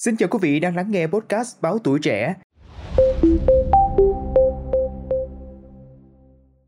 Xin chào quý vị đang lắng nghe podcast Báo Tuổi Trẻ.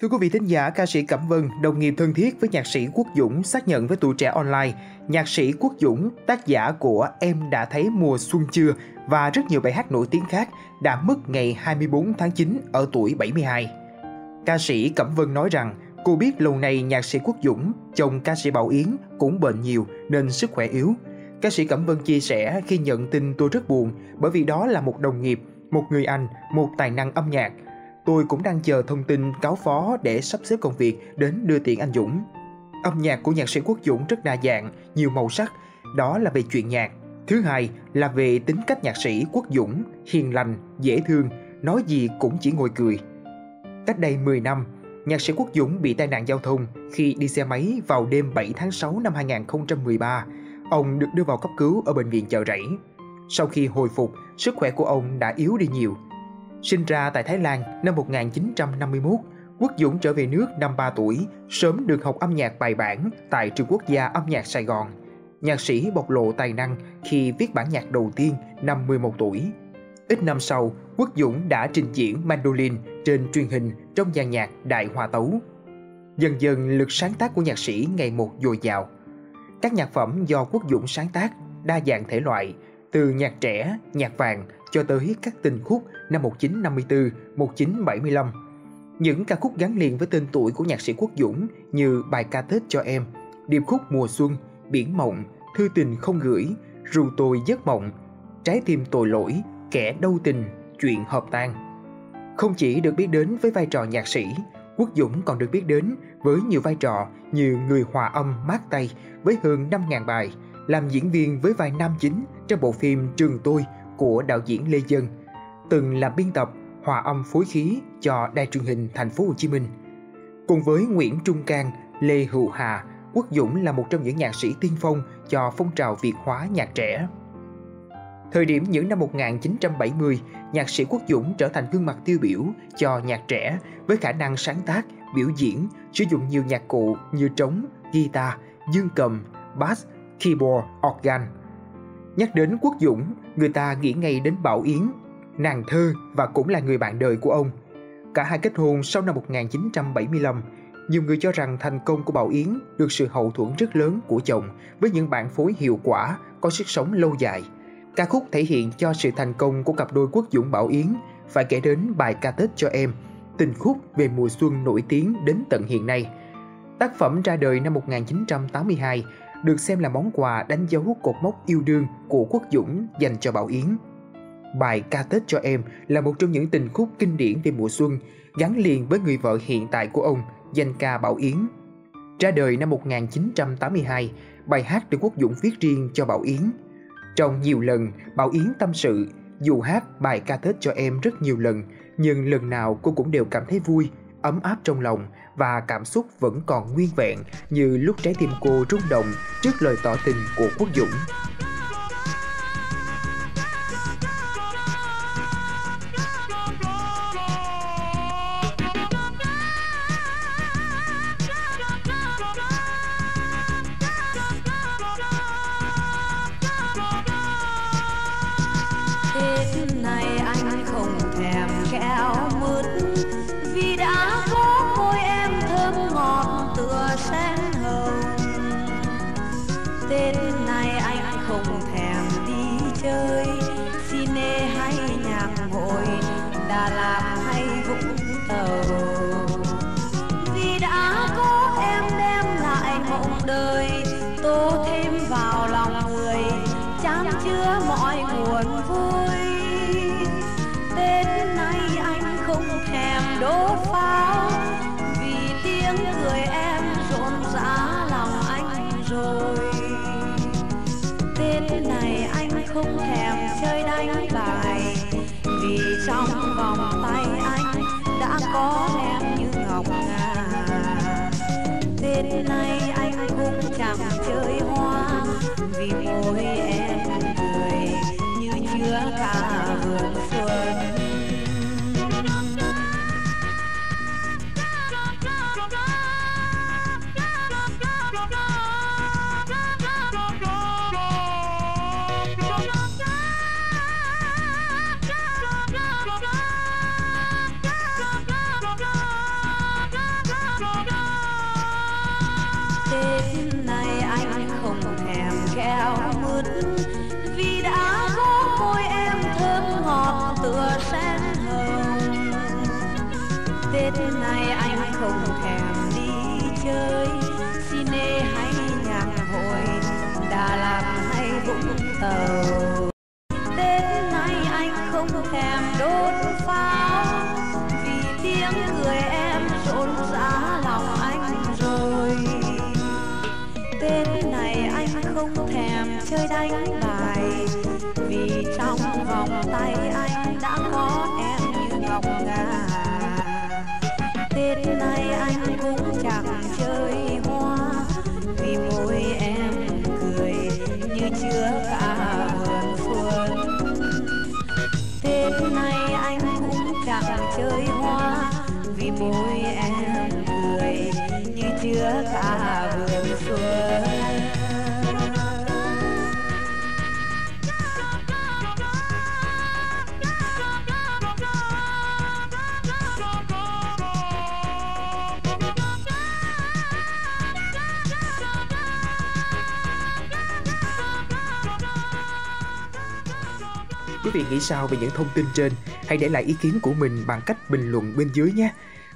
Thưa quý vị thính giả, ca sĩ Cẩm Vân, đồng nghiệp thân thiết với nhạc sĩ Quốc Dũng xác nhận với Tuổi Trẻ Online, nhạc sĩ Quốc Dũng, tác giả của Em đã thấy mùa xuân chưa và rất nhiều bài hát nổi tiếng khác đã mất ngày 24 tháng 9 ở tuổi 72. Ca sĩ Cẩm Vân nói rằng cô biết lâu nay nhạc sĩ Quốc Dũng, chồng ca sĩ Bảo Yến cũng bệnh nhiều nên sức khỏe yếu. Ca sĩ Cẩm Vân chia sẻ khi nhận tin tôi rất buồn bởi vì đó là một đồng nghiệp, một người anh, một tài năng âm nhạc. Tôi cũng đang chờ thông tin cáo phó để sắp xếp công việc đến đưa tiễn anh Dũng. Âm nhạc của nhạc sĩ Quốc Dũng rất đa dạng, nhiều màu sắc, đó là về chuyện nhạc. Thứ hai là về tính cách nhạc sĩ Quốc Dũng, hiền lành, dễ thương, nói gì cũng chỉ ngồi cười. Cách đây 10 năm, nhạc sĩ Quốc Dũng bị tai nạn giao thông khi đi xe máy vào đêm 7 tháng 6 năm 2013. Ông được đưa vào cấp cứu ở bệnh viện chợ rẫy. Sau khi hồi phục, sức khỏe của ông đã yếu đi nhiều. Sinh ra tại Thái Lan năm 1951, Quốc Dũng trở về nước năm 3 tuổi, sớm được học âm nhạc bài bản tại Trường Quốc gia âm nhạc Sài Gòn. Nhạc sĩ bộc lộ tài năng khi viết bản nhạc đầu tiên năm 11 tuổi. Ít năm sau, Quốc Dũng đã trình diễn mandolin trên truyền hình trong dàn nhạc Đại Hòa Tấu. Dần dần lực sáng tác của nhạc sĩ ngày một dồi dào. Các nhạc phẩm do Quốc Dũng sáng tác đa dạng thể loại, từ nhạc trẻ, nhạc vàng cho tới các tình khúc năm 1954, 1975. Những ca khúc gắn liền với tên tuổi của nhạc sĩ Quốc Dũng như bài ca Tết cho em, điệp khúc mùa xuân, biển mộng, thư tình không gửi, ru tôi giấc mộng, trái tim tội lỗi, kẻ đau tình, chuyện hợp tan. Không chỉ được biết đến với vai trò nhạc sĩ, Quốc Dũng còn được biết đến với nhiều vai trò như người hòa âm mát tay với hơn 5.000 bài, làm diễn viên với vai nam chính trong bộ phim Trường Tôi của đạo diễn Lê Dân, từng làm biên tập hòa âm phối khí cho đài truyền hình thành phố Hồ Chí Minh. Cùng với Nguyễn Trung Cang, Lê Hữu Hà, Quốc Dũng là một trong những nhạc sĩ tiên phong cho phong trào Việt hóa nhạc trẻ. Thời điểm những năm 1970, nhạc sĩ Quốc Dũng trở thành gương mặt tiêu biểu cho nhạc trẻ với khả năng sáng tác, biểu diễn, sử dụng nhiều nhạc cụ như trống, guitar, dương cầm, bass, keyboard, organ. Nhắc đến Quốc Dũng, người ta nghĩ ngay đến Bảo Yến, nàng thơ và cũng là người bạn đời của ông. Cả hai kết hôn sau năm 1975, nhiều người cho rằng thành công của Bảo Yến được sự hậu thuẫn rất lớn của chồng với những bản phối hiệu quả, có sức sống lâu dài. Ca khúc thể hiện cho sự thành công của cặp đôi Quốc Dũng Bảo Yến phải kể đến bài ca Tết cho em, tình khúc về mùa xuân nổi tiếng đến tận hiện nay. Tác phẩm ra đời năm 1982 được xem là món quà đánh dấu cột mốc yêu đương của Quốc Dũng dành cho Bảo Yến. Bài ca Tết cho em là một trong những tình khúc kinh điển về mùa xuân gắn liền với người vợ hiện tại của ông, danh ca Bảo Yến. Ra đời năm 1982, bài hát được Quốc Dũng viết riêng cho Bảo Yến. Trong nhiều lần, Bảo Yến tâm sự, dù hát bài ca Tết cho em rất nhiều lần, nhưng lần nào cô cũng đều cảm thấy vui, ấm áp trong lòng và cảm xúc vẫn còn nguyên vẹn như lúc trái tim cô rung động trước lời tỏ tình của Quốc Dũng. Thèm mượt vì đã có môi em thơm ngọt, tựa sen hồng. Tết này anh không thèm đi chơi cine hay nhạc hội Đà Lạt hay Vũng Tàu thèm chơi đánh bài. Vì trong vòng tay anh đã có em. anh không thèm đi chơi. Cine hay nhạc hội, đà lạt hay vũng tàu. Đến nay anh không thèm đốt pháo, vì tiếng cười em rộn rã lòng anh rồi. Tên này anh không thèm chơi đánh bài, vì trong vòng tay anh môi em cười như chứa cả vườn xuân Quý vị nghĩ sao về những thông tin trên? Hãy để lại ý kiến của mình bằng cách bình luận bên dưới nhé.